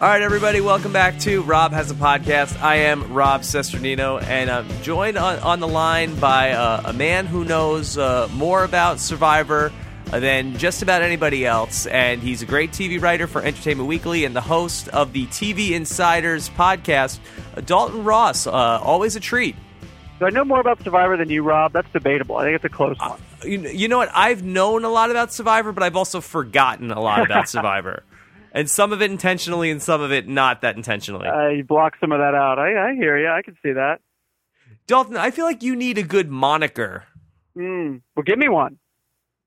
All right, everybody, welcome back to Rob Has a Podcast. I am Rob Cesternino, and I'm joined on, on the line by uh, a man who knows uh, more about Survivor than just about anybody else. And he's a great TV writer for Entertainment Weekly and the host of the TV Insiders podcast, uh, Dalton Ross. Uh, always a treat. Do I know more about Survivor than you, Rob? That's debatable. I think it's a close one. You, you know what? I've known a lot about Survivor, but I've also forgotten a lot about Survivor. And some of it intentionally, and some of it not that intentionally. Uh, you block some of that out. I, I hear you. I can see that. Dalton, I feel like you need a good moniker. Mm. Well, give me one.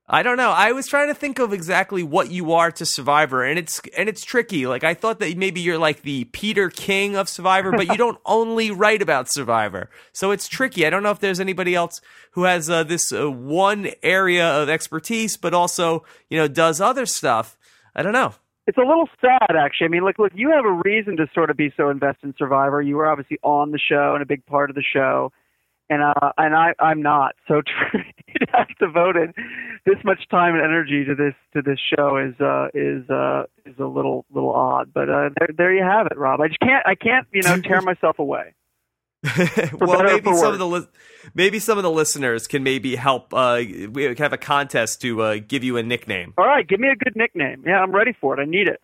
I don't know. I was trying to think of exactly what you are to Survivor, and it's and it's tricky. Like I thought that maybe you're like the Peter King of Survivor, but you don't only write about Survivor, so it's tricky. I don't know if there's anybody else who has uh, this uh, one area of expertise, but also you know does other stuff. I don't know. It's a little sad, actually. I mean, look, look, you have a reason to sort of be so invested in Survivor. You were obviously on the show and a big part of the show and uh, and I I'm not. So to have devoted this much time and energy to this to this show is uh, is uh, is a little little odd. But uh, there there you have it, Rob. I just can't I can't you know tear myself away. well, maybe some of the li- maybe some of the listeners can maybe help. Uh, we have a contest to uh, give you a nickname. All right, give me a good nickname. Yeah, I'm ready for it. I need it.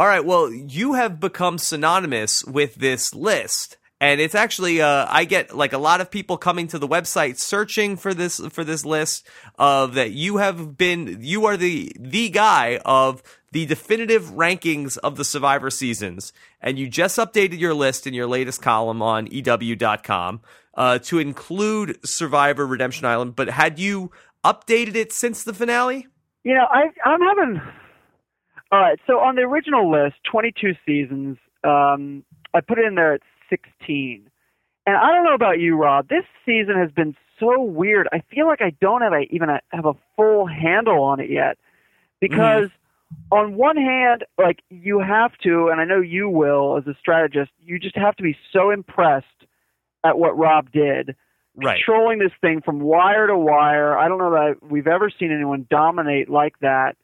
All right. Well, you have become synonymous with this list and it's actually uh, I get like a lot of people coming to the website searching for this for this list of that you have been you are the the guy of the definitive rankings of the Survivor seasons, and you just updated your list in your latest column on EW.com uh, to include Survivor Redemption Island. But had you updated it since the finale? You know, I, I'm having. All right, so on the original list, 22 seasons. Um, I put it in there at 16. And I don't know about you, Rob. This season has been so weird. I feel like I don't have a, even a, have a full handle on it yet, because mm-hmm. On one hand, like you have to, and I know you will as a strategist, you just have to be so impressed at what Rob did, right. controlling this thing from wire to wire. I don't know that we've ever seen anyone dominate like that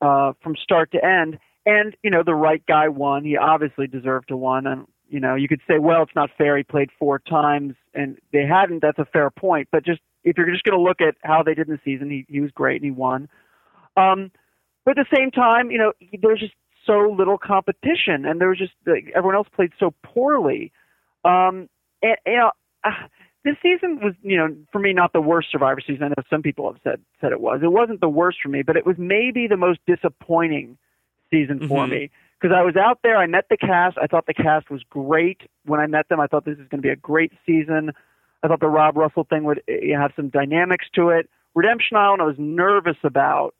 uh, from start to end. And you know, the right guy won. He obviously deserved to win, and you know, you could say, well, it's not fair. He played four times, and they hadn't. That's a fair point. But just if you're just going to look at how they did in the season, he he was great and he won. Um, but at the same time, you know, there's just so little competition, and there was just like, everyone else played so poorly. Um, and you know, uh, this season was, you know, for me not the worst Survivor season. I know some people have said said it was. It wasn't the worst for me, but it was maybe the most disappointing season for mm-hmm. me because I was out there. I met the cast. I thought the cast was great when I met them. I thought this is going to be a great season. I thought the Rob Russell thing would uh, have some dynamics to it. Redemption Island, I was nervous about,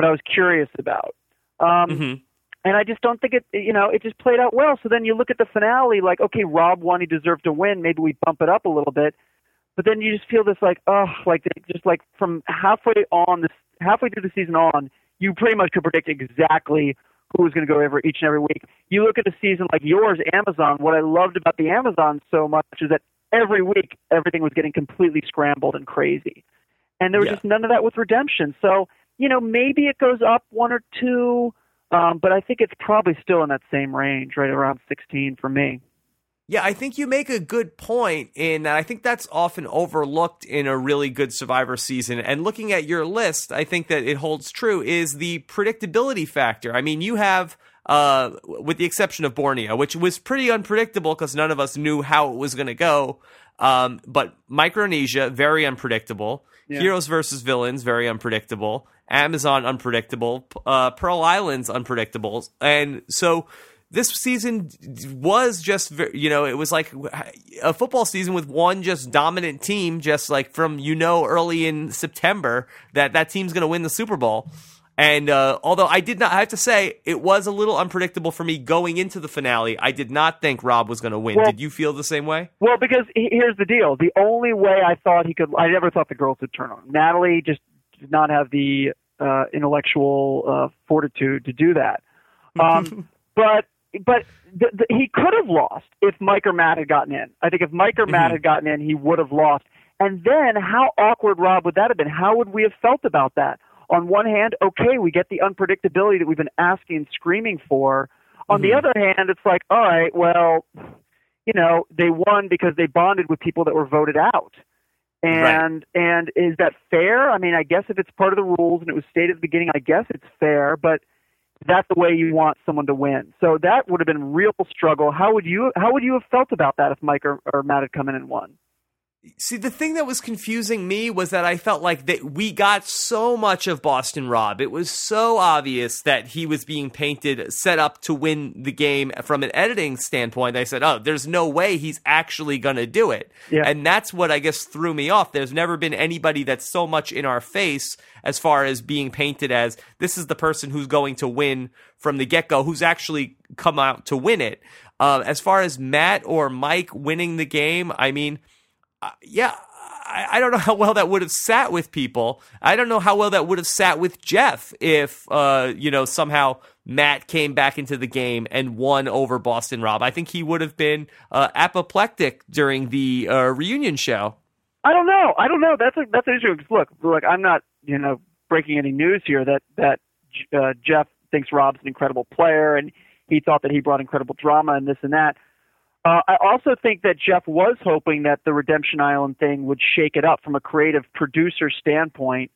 but I was curious about. Um, mm-hmm. And I just don't think it, you know, it just played out well. So then you look at the finale, like, okay, Rob won, he deserved to win. Maybe we bump it up a little bit. But then you just feel this, like, oh, like just like from halfway on this, halfway through the season on, you pretty much could predict exactly who was going to go over each and every week. You look at a season like yours, Amazon. What I loved about the Amazon so much is that every week everything was getting completely scrambled and crazy, and there was yeah. just none of that with Redemption. So you know maybe it goes up one or two, um, but I think it's probably still in that same range, right around 16 for me. Yeah, I think you make a good point in that I think that's often overlooked in a really good Survivor season. And looking at your list, I think that it holds true is the predictability factor. I mean, you have uh, with the exception of Borneo, which was pretty unpredictable because none of us knew how it was going to go. Um, but Micronesia, very unpredictable. Yeah. Heroes versus villains, very unpredictable. Amazon, unpredictable. Uh, Pearl Islands, unpredictable. And so this season was just you know it was like a football season with one just dominant team just like from you know early in September that that team's going to win the Super Bowl and uh, although I did not I have to say it was a little unpredictable for me going into the finale I did not think Rob was going to win well, did you feel the same way well because here's the deal the only way I thought he could I never thought the girls would turn on Natalie just did not have the uh, intellectual uh, fortitude to do that um, but but the, the, he could have lost if Mike or Matt had gotten in. I think if Mike or mm-hmm. Matt had gotten in, he would have lost. And then how awkward, Rob, would that have been? How would we have felt about that? On one hand, okay, we get the unpredictability that we've been asking and screaming for. On the other hand, it's like, all right, well, you know, they won because they bonded with people that were voted out. And Right. and is that fair? I mean, I guess if it's part of the rules and it was stated at the beginning, I guess it's fair, but that's the way you want someone to win. So that would have been real struggle. How would you how would you have felt about that if Mike or, or Matt had come in and won? See, the thing that was confusing me was that I felt like that we got so much of Boston Rob. It was so obvious that he was being painted, set up to win the game from an editing standpoint. I said, "Oh, there's no way he's actually going to do it." Yeah. And that's what I guess threw me off. There's never been anybody that's so much in our face as far as being painted as this is the person who's going to win from the get go, who's actually come out to win it. Uh, as far as Matt or Mike winning the game, I mean yeah, I, I don't know how well that would have sat with people. I don't know how well that would have sat with Jeff if, uh, you know, somehow Matt came back into the game and won over Boston Rob. I think he would have been uh, apoplectic during the uh, reunion show. I don't know. I don't know. That's a that's an issue. Look, look, I'm not you know breaking any news here that that uh, Jeff thinks Rob's an incredible player and he thought that he brought incredible drama and this and that. Uh, I also think that Jeff was hoping that the Redemption Island thing would shake it up from a creative producer standpoint.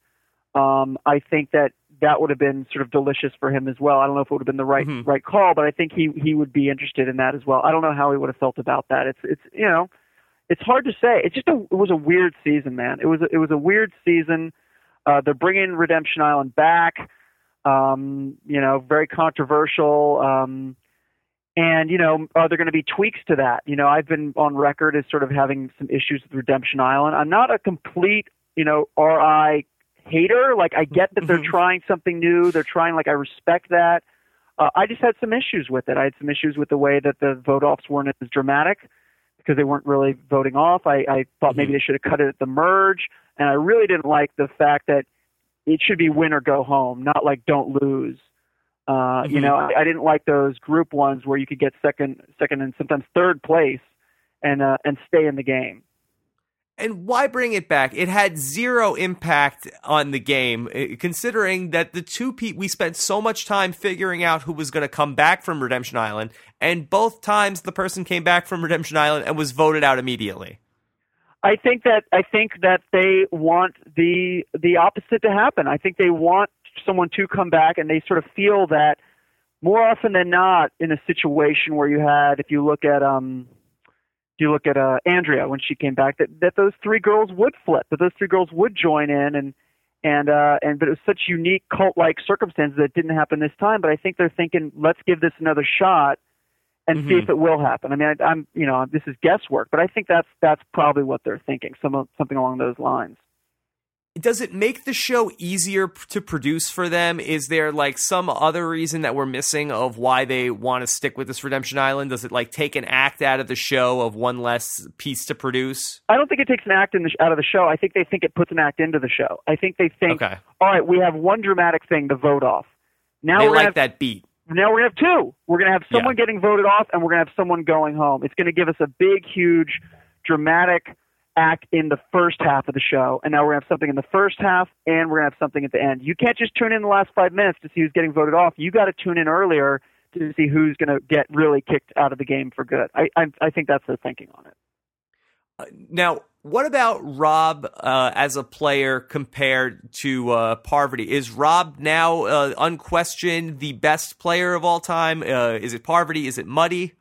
Um, I think that that would have been sort of delicious for him as well. I don't know if it would have been the right Mhm. right call, but I think he he would be interested in that as well. I don't know how he would have felt about that. It's it's you know it's hard to say. It's just a it was a weird season, man. It was a, it was a weird season. Uh, they're bringing Redemption Island back. Um, you know, very controversial. Um, and you know, are there going to be tweaks to that? You know, I've been on record as sort of having some issues with Redemption Island. I'm not a complete, you know, RI hater. Like I get that they're Mhm. trying something new. They're trying. Like I respect that. Uh, I just had some issues with it. I had some issues with the way that the vote offs weren't as dramatic because they weren't really voting off. I, I thought maybe they should have cut it at the merge, and I really didn't like the fact that it should be win or go home, not like don't lose. Uh, You Mhm. know, I, I didn't like those group ones where you could get second, second, and sometimes third place, and uh, and stay in the game. And why bring it back? It had zero impact on the game, eh, considering that the two people we spent so much time figuring out who was going to come back from Redemption Island, and both times the person came back from Redemption Island and was voted out immediately. I think that I think that they want the the opposite to happen. I think they want someone to come back, and they sort of feel that more often than not in a situation where you had, if you look at um, if you look at uh, Andrea when she came back, that that those three girls would flip, that those three girls would join in, and and uh, and but it was such unique cult like circumstances that didn't happen this time. But I think they're thinking, let's give this another shot and see Mhm. if it will happen. I mean, I, I'm you know this is guesswork, but I think that's that's probably what they're thinking, some something along those lines. Does it make the show easier to produce for them? Is there like some other reason that we're missing of why they want to stick with this Redemption Island? Does it like take an act out of the show of one less piece to produce? I don't think it takes an act in the, sh- out of the show. I think they think it puts an act into the show. I think they think, Okay. all right, we have one dramatic thing to vote off. Now they we're like have, that beat. now we're gonna have two. We're gonna have Yeah. someone getting voted off, and we're gonna have someone going home. It's gonna give us a big, huge, dramatic act in the first half of the show, and now we're gonna have something in the first half, and we're gonna have something at the end. You can't just tune in the last five minutes to see who's getting voted off. You got to tune in earlier to see who's gonna get really kicked out of the game for good. I I, I think that's the thinking on it. Uh, now, what about Rob uh, as a player compared to uh, Parvati? Is Rob now uh, unquestioned the best player of all time? Uh, is it Parvati? Is it Muddy?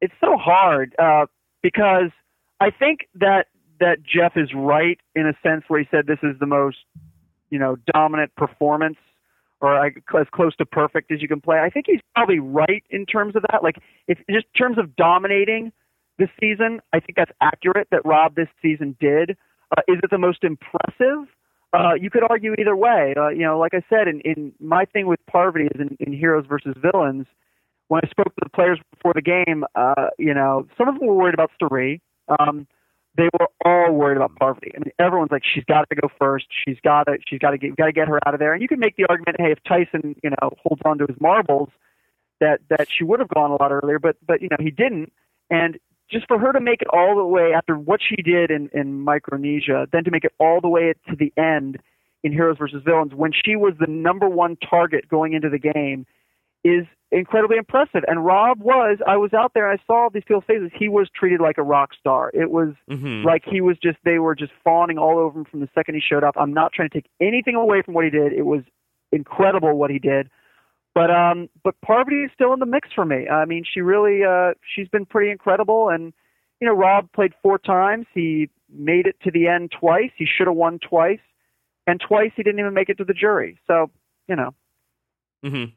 it's so hard uh, because I think that that Jeff is right in a sense where he said this is the most you know dominant performance or as close to perfect as you can play. I think he's probably right in terms of that. Like if just in terms of dominating this season, I think that's accurate that Rob this season did. Uh, is it the most impressive? Uh, you could argue either way. Uh, you know, like I said, in, in my thing with Parvati is in, in Heroes versus Villains. When I spoke to the players before the game, uh, you know, some of them were worried about Sari. Um, they were all worried about Parvati. I mean, everyone's like, she's got to go first. She's got to, she's got to get, got to get her out of there. And you can make the argument, hey, if Tyson, you know, holds on to his marbles, that that she would have gone a lot earlier. But but you know, he didn't. And just for her to make it all the way after what she did in in Micronesia, then to make it all the way to the end in Heroes versus Villains, when she was the number one target going into the game, is incredibly impressive. And Rob was, I was out there, I saw these people's faces. He was treated like a rock star. It was Mhm. like he was just, they were just fawning all over him from the second he showed up. I'm not trying to take anything away from what he did. It was incredible what he did. But um, but Parvati is still in the mix for me. I mean, she really, uh, she's been pretty incredible. And you know, Rob played four times. He made it to the end twice. He should have won twice, and twice he didn't even make it to the jury. So you know, Mhm.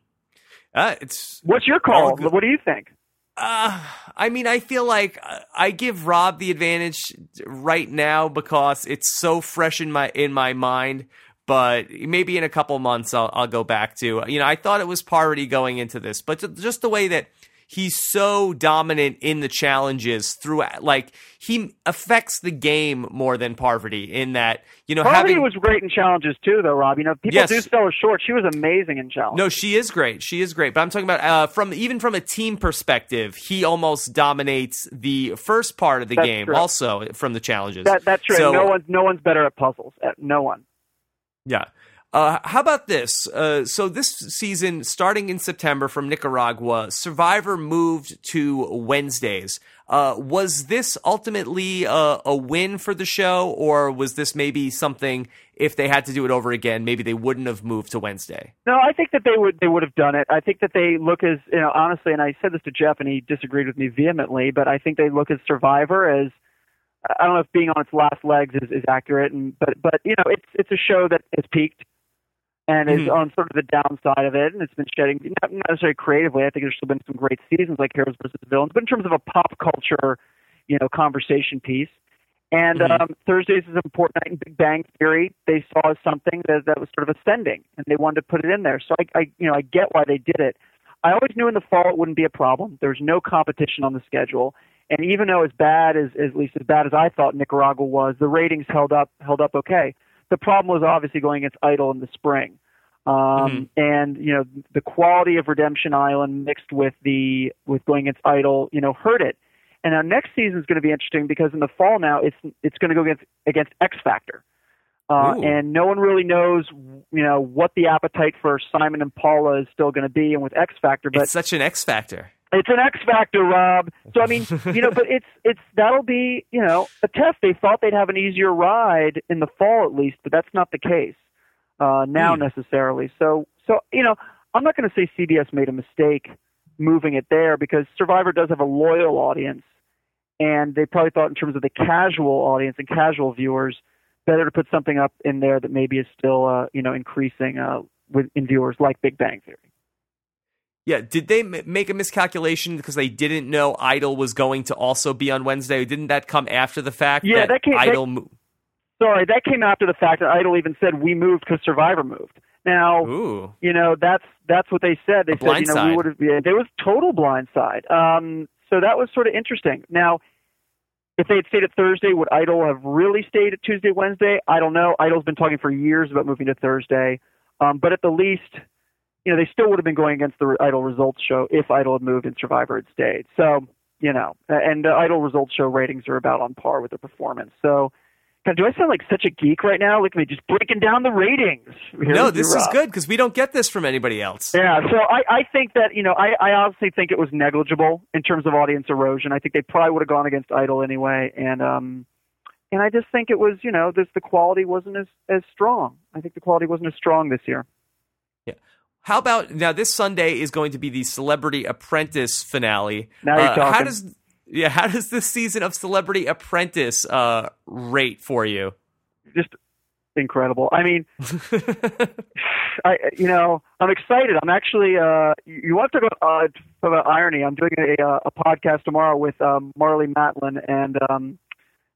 Uh, it's what's your call? What do you think? Uh, I mean, I feel like uh, I give Rob the advantage right now because it's so fresh in my in my mind. But maybe in a couple months, I'll I'll go back to. You know, I thought it was Parvati going into this, but just the way that he's so dominant in the challenges throughout, like he affects the game more than Parvati in that. You know, Parvati having was great in challenges too, though, Rob. You know, people Yes. do sell her short. She was amazing in challenges. No, she is great. She is great. But I'm talking about uh, from even from a team perspective, he almost dominates the first part of the That's game. true. Also from the challenges. that that's true. So- no one's no one's better at puzzles. No one. Yeah. Uh, how about this? Uh, so this season, starting in September from Nicaragua, Survivor moved to Wednesdays. Uh, was this ultimately a, a win for the show, or was this maybe something? If they had to do it over again, maybe they wouldn't have moved to Wednesday. No, I think that they would they would have done it. I think that they look as you know honestly, and I said this to Jeff, and he disagreed with me vehemently. But I think they look at Survivor as I don't know if being on its last legs is, is accurate, and but but you know it's it's a show that has peaked and is Mhm. on sort of the downside of it, and it's been shedding not not necessarily creatively. I think there's still been some great seasons like Heroes versus Villains, but in terms of a pop culture, you know, conversation piece. And Mhm. um, Thursdays is an important night in Big Bang Theory. They saw something that that was sort of ascending, and they wanted to put it in there. So I, I, you know, I get why they did it. I always knew in the fall it wouldn't be a problem. There's no competition on the schedule, and even though as bad as, as least as bad as I thought Nicaragua was, the ratings held up held up okay. The problem was obviously going against Idol in the spring, um, and you know the quality of Redemption Island mixed with the with going against Idol, you know, hurt it. And now next season is going to be interesting because in the fall now it's it's going to go against against X Factor, uh, and no one really knows you know what the appetite for Simon and Paula is still going to be, and with X Factor, but it's such an X factor. It's an X factor, Rob. So I mean, you know, but it's it's that'll be you know a test. They thought they'd have an easier ride in the fall at least, but that's not the case uh, now Hmm. necessarily. So so you know, I'm not going to say CBS made a mistake moving it there because Survivor does have a loyal audience, and they probably thought in terms of the casual audience and casual viewers, better to put something up in there that maybe is still uh, you know increasing uh, with in viewers like Big Bang Theory. Yeah, did they m- make a miscalculation because they didn't know Idol was going to also be on Wednesday? Didn't that come after the fact? Yeah, that came- that- Idol. mo- Sorry, that came after the fact that Idol even said we moved because Survivor moved. Now, Ooh, you know that's that's what they said. They A said, you know, we would have. Yeah, there was total blindside. Um, so that was sort of interesting. Now, if they had stayed at Thursday, would Idol have really stayed at Tuesday, Wednesday? I don't know. Idol's been talking for years about moving to Thursday, um, but at the least, you know, they still would have been going against the Idol results show if Idol had moved and Survivor had stayed. So, you know, and the Idol results show ratings are about on par with the performance. So. God, do I sound like such a geek right now? Look at me, just breaking down the ratings. No, this is good because we don't get this from anybody else. Yeah, so I, I think that, you know, I, I honestly think it was negligible in terms of audience erosion. I think they probably would have gone against Idol anyway. And um and I just think it was, you know, this the quality wasn't as, as strong. I think the quality wasn't as strong this year. How about now? This Sunday is going to be the Celebrity Apprentice finale. Now you're Uh, talking. How does yeah? How does this season of Celebrity Apprentice uh, rate for you? Just incredible. I mean, I you know, I'm excited. I'm actually uh you, want to talk about uh about irony. I'm doing a uh, a podcast tomorrow with um Marlee Matlin and um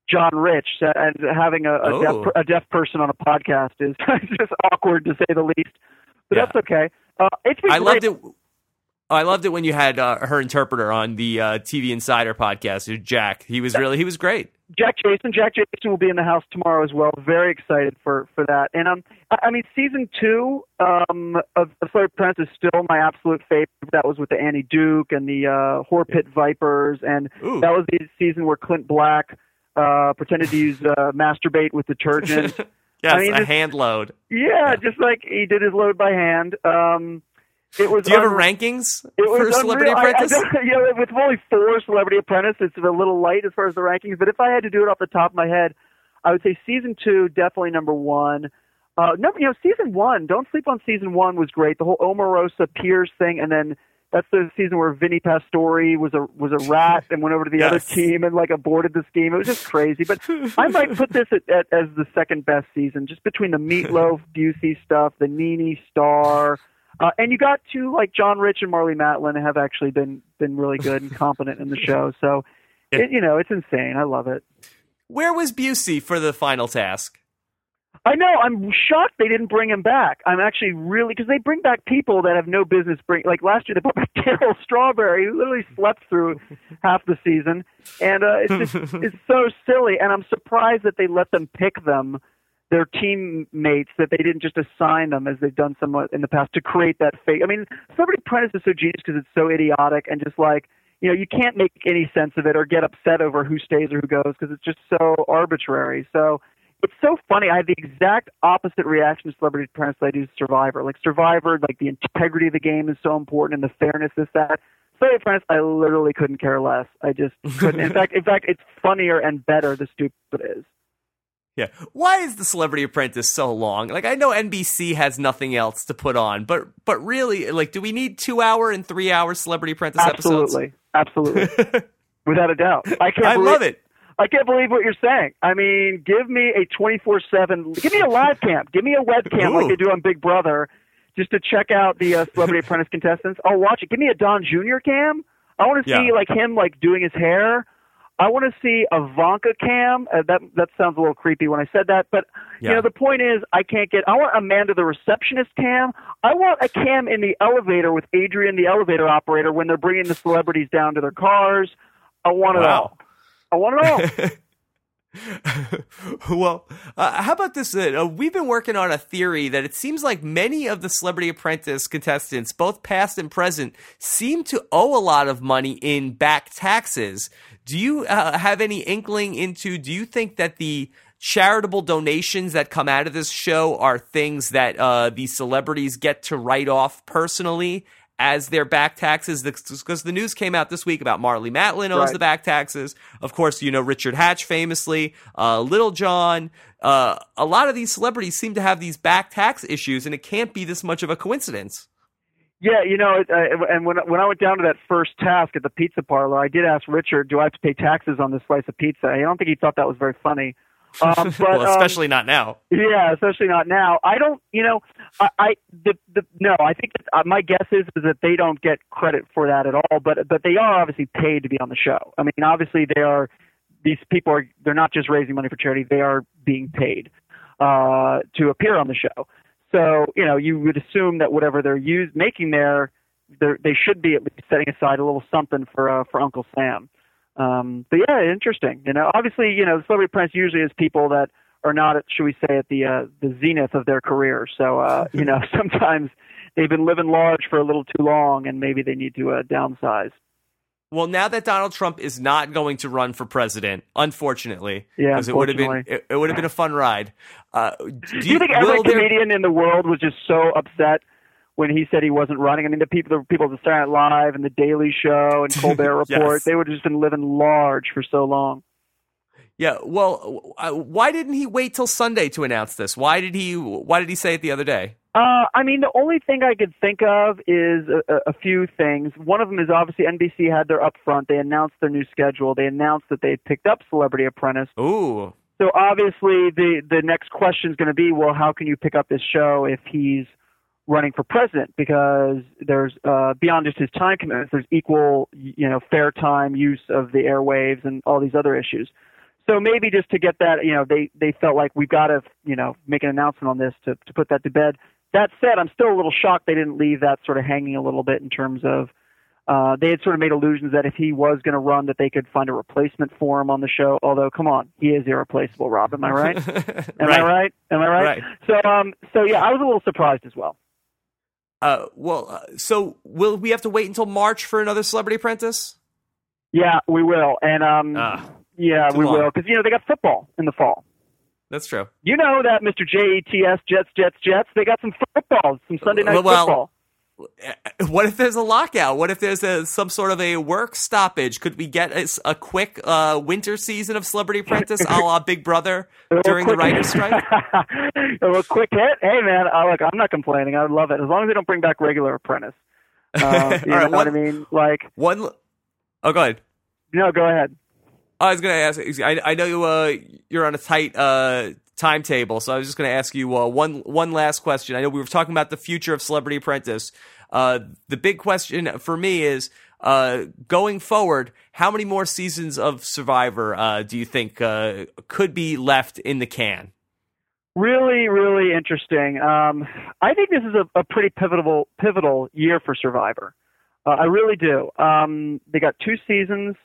John Rich uh, and having a, a, Oh. deaf, a deaf person on a podcast is just awkward to say the least. But Yeah. that's okay. Uh, it's been I great. loved it. I loved it when you had uh, her interpreter on the uh, TV Insider podcast, Jack. He was really he was great. Jack Jason. Jack Jason will be in the house tomorrow as well. Very excited for for that. And um, I, I mean, season two um of, of Celebrity Apprentice is still my absolute favorite. That was with the Annie Duke and the uh, Horpit Vipers, and Ooh. that was the season where Clint Black uh pretended to use uh, masturbate with detergent. yes, I mean, a hand load. Yeah, just like he did his load by hand. Um, It was. Do you have a rankings It was for Celebrity unreal. Apprentice? I, don't- you know, with only four Celebrity Apprentice, it's a little light as far as the rankings. But if I had to do it off the top of my head, I would say season two definitely number one. Uh, number, you know, season one. Don't sleep on season one was great. The whole Omarosa Piers thing, and then that's the season where Vinny Pastore was a was a rat and went over to the other team and like aborted the scheme. It was just crazy. But I might put this at, at, as the second best season, just between the Meatloaf Busey stuff, the Nene Star. Uh, and you got two like John Rich and Marlee Matlin have actually been been really good and competent in the show. So, it, you know, it's insane. I love it. Where was Busey for the final task? I know. I'm shocked they didn't bring him back. I'm actually really because they bring back people that have no business bring. Like last year, they brought back Darryl Strawberry, who literally slept through half the season, and uh, it's just it's so silly. And I'm surprised that they let them pick them, their teammates, that they didn't just assign them as they've done somewhat in the past to create that fake. I mean, Celebrity Apprentice is so genius because it's so idiotic and just like you know you can't make any sense of it or get upset over who stays or who goes because it's just so arbitrary. So it's so funny. I have the exact opposite reaction to Celebrity Apprentice that I do to Survivor. Like Survivor, like the integrity of the game is so important and the fairness is that. Celebrity Apprentice, I literally couldn't care less. I just couldn't. in fact, in fact, it's funnier and better the stupid is. Yeah. Why is the Celebrity Apprentice so long? Like I know NBC has nothing else to put on, but but really, like, do we need two hour and three hour Celebrity Apprentice episodes? Absolutely, absolutely, without a doubt. I can't. I believe, love it. I can't believe what you're saying. I mean, give me a 24/7. Give me a live cam. Give me a webcam Ooh. like they do on Big Brother, just to check out the uh, Celebrity Apprentice contestants. I'll watch it. Give me a Don Jr. cam. I want to see Yeah. like him like doing his hair. I want to see a Vanka cam. Uh, that that sounds a little creepy when I said that, but you know the point is I can't get. I want Amanda the receptionist cam. I want a cam in the elevator with Adrian the elevator operator when they're bringing the celebrities down to their cars. I want it all. I want it all. well, uh, how about this? Uh, we've been working on a theory that it seems like many of the Celebrity Apprentice contestants, both past and present, seem to owe a lot of money in back taxes. Do you uh, have any inkling into? Do you think that the charitable donations that come out of this show are things that uh, the celebrities get to write off personally? As their back taxes, because the news came out this week about Marlee Matlin owes Right. the back taxes. Of course, you know Richard Hatch famously, uh, Lil Jon. Uh, a lot of these celebrities seem to have these back tax issues, and it can't be this much of a coincidence. Yeah, you know, it, uh, and when when I went down to that first task at the pizza parlor, I did ask Richard, "Do I have to pay taxes on this slice of pizza?" I don't think he thought that was very funny. Um, but well, um, especially not now. yeah, especially not now. I don't, you know, I, I the, the no, I think that, uh, my guess is is that they don't get credit for that at all. But but they are obviously paid to be on the show. I mean, obviously they are. These people are they're not just raising money for charity; they are being paid uh, to appear on the show. So you know, you would assume that whatever they're use, making there, they should be at least setting aside a little something for uh, for Uncle Sam. Um, but yeah, interesting. You know, obviously, you know, the celebrity apprentice usually is people that are not, at, should we say, at the uh, the zenith of their career. So uh, you know, sometimes they've been living large for a little too long, and maybe they need to uh, downsize. Well, now that Donald Trump is not going to run for president, unfortunately, Yeah, because it would have been it, it would have been a fun ride. Uh, do, Do you think every will there- comedian in the world was just so upset when he said he wasn't running? I mean, the people, the people at Saturday Night Live and the Daily Show and Colbert Report, Yes. they would have just been living large for so long. Yeah. Well, uh, why didn't he wait till Sunday to announce this? Why did he? Why did he say it the other day? Uh, I mean, the only thing I could think of is a, a- a few things. One of them is obviously NBC had their upfront. They announced their new schedule. They announced that they picked up Celebrity Apprentice. Ooh. So obviously, the the next question is going to be, well, how can you pick up this show if he's running for president? Because there's uh, beyond just his time commitments, there's equal, you know, fair time use of the airwaves and all these other issues. So maybe just to get that, you know, they they felt like we've got to, you know, make an announcement on this to to put that to bed. That said, I'm still a little shocked they didn't leave that sort of hanging a little bit in terms of uh, they had sort of made allusions that if he was going to run, that they could find a replacement for him on the show. Although, come on, he is irreplaceable, Rob. Am I right? Am I right? Am I right? Right. So, um, so yeah, I was a little surprised as well. Uh, well, uh, so will we have to wait until March for another Celebrity Apprentice? Yeah, we will, and um, Ah, yeah, we long. will, because you know they got football in the fall. that's true. You know that, Mr. Jets, Jets, Jets, Jets. They got some football, some Sunday night Well, football. What if there's a lockout? What if there's a, some sort of a work stoppage? Could we get a, a quick uh, winter season of Celebrity Apprentice a la Big Brother during quick, the writer's strike? a quick hit? Hey, man, I, look, I'm not complaining. I would love it. As long as they don't bring back regular Apprentice. Uh, you know one, what I mean? Like one. Oh, go ahead. No, go ahead. I was going to ask. I, I know you. Uh, you're on a tight uh, timetable, so I was just going to ask you uh, one one last question. I know we were talking about the future of Celebrity Apprentice. Uh, the big question for me is uh, going forward. How many more seasons of Survivor uh, do you think uh, could be left in the can? Really, really interesting. Um, I think this is a, a, pretty pivotal pivotal year for Survivor. Uh, I really do. Um, they got two seasons.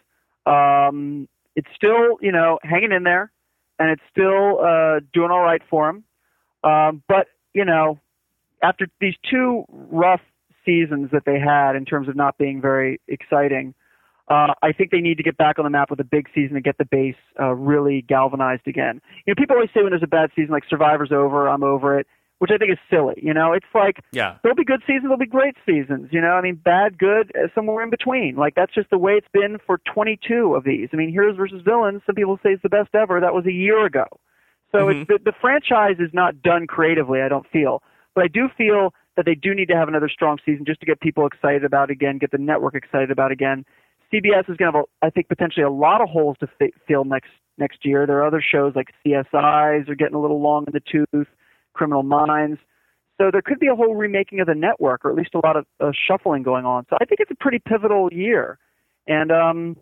Um, it's still, you know, hanging in there, and it's still uh, doing all right for them. Um, but you know, after these two rough seasons that they had in terms of not being very exciting, uh, I think they need to get back on the map with a big season to get the base uh, really galvanized again. You know, people always say when there's a bad season, like Survivor's over, I'm over it, which I think is silly. You know, it's like yeah. there'll be good seasons, there'll be great seasons. You know, I mean, bad, good, uh, somewhere in between. Like that's just the way it's been for 22 of these. I mean, Heroes versus Villains, some people say it's the best ever. That was a year ago. So mm-hmm. it's the, the franchise is not done creatively. I don't feel, but I do feel that they do need to have another strong season just to get people excited about it again, get the network excited about it again. CBS is going to have, a, I think, potentially a lot of holes to f- fill next next year. There are other shows like CSIs are getting a little long in the tooth, Criminal Minds. So there could be a whole remaking of the network, or at least a lot of uh, shuffling going on. So I think it's a pretty pivotal year, and um,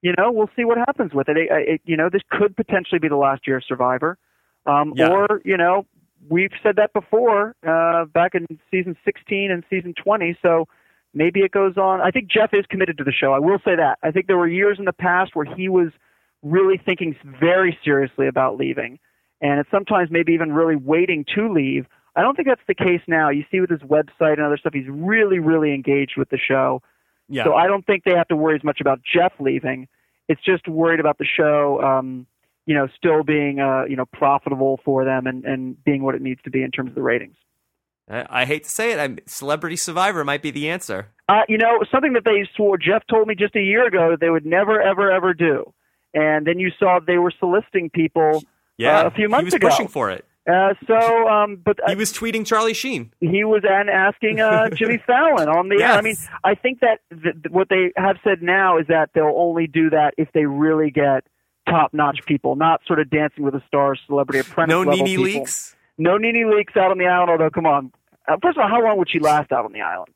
you know we'll see what happens with it. It, it. You know this could potentially be the last year of Survivor, um, yeah. or you know we've said that before uh, back in season 16 and season 20. So maybe it goes on. I think Jeff is committed to the show. I will say that. I think there were years in the past where he was really thinking very seriously about leaving, and it's sometimes maybe even really waiting to leave. I don't think that's the case now. You see with his website and other stuff, he's really, really engaged with the show. Yeah. So I don't think they have to worry as much about Jeff leaving. It's just worried about the show. Um, you know, still being uh, you know profitable for them and, and being what it needs to be in terms of the ratings. I, I hate to say it, I'm, Celebrity Survivor might be the answer. Uh, you know, something that they swore Jeff told me just a year ago that they would never, ever, ever do, and then you saw they were soliciting people. Yeah, uh, a few months ago. he was ago. pushing for it. Uh, so, um, but he was tweeting Charlie Sheen. He was and asking uh, Jimmy Fallon on the. Yes. I mean, I think that th- what they have said now is that they'll only do that if they really get top notch people, not sort of dancing with the stars, celebrity apprentice no Nene people. leaks. No Nene Leakes out on the island. Although, come on, uh, first of all, how long would she last out on the island?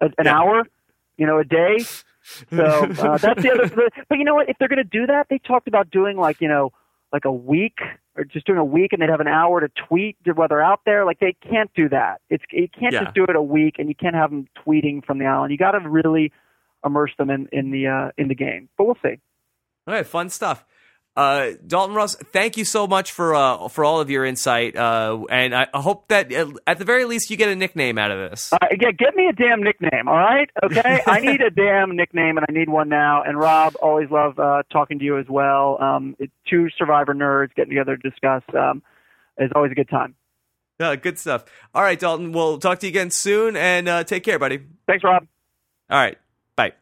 A, an Yeah. hour? You know, a day? So uh, that's the other. But you know what? If they're going to do that, they talked about doing like you know, like a week or just doing a week, and they'd have an hour to tweet while they're out there. Like they can't do that. It's you can't Yeah. just do it a week, and you can't have them tweeting from the island. You got to really immerse them in in the uh, in the game. But we'll see. All right, fun stuff. Uh, Dalton Ross, thank you so much for uh, for all of your insight, uh, and I hope that uh, at the very least you get a nickname out of this. Uh, yeah, get me a damn nickname, all right? Okay, I need a damn nickname, and I need one now. And Rob, always love uh, talking to you as well. Um, two Survivor nerds getting together to discuss um, is always a good time. Uh, good stuff. All right, Dalton, we'll talk to you again soon, and uh, take care, buddy. Thanks, Rob. All right, bye.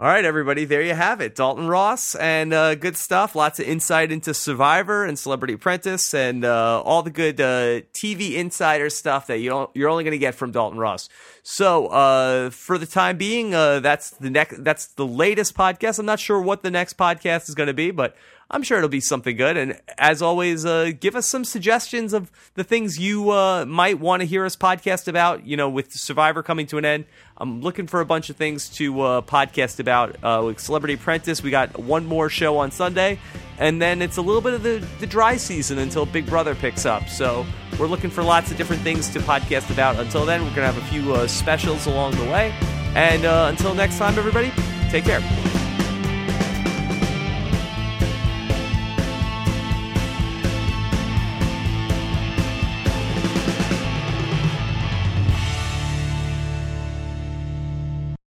All right, everybody, there you have it. Dalton Ross and uh, good stuff. Lots of insight into Survivor and Celebrity Apprentice and uh, all the good uh, TV insider stuff that you don't, you're only going to get from Dalton Ross. So, uh, for the time being, uh, that's the next. That's the latest podcast. I'm not sure what the next podcast is going to be, but I'm sure it'll be something good. And as always, uh, give us some suggestions of the things you uh, might want to hear us podcast about. You know, with Survivor coming to an end, I'm looking for a bunch of things to uh, podcast about. Uh, with Celebrity Apprentice, we got one more show on Sunday, and then it's a little bit of the, the dry season until Big Brother picks up. So we're looking for lots of different things to podcast about. Until then, we're going to have a few uh, specials along the way. And uh, until next time, everybody, take care.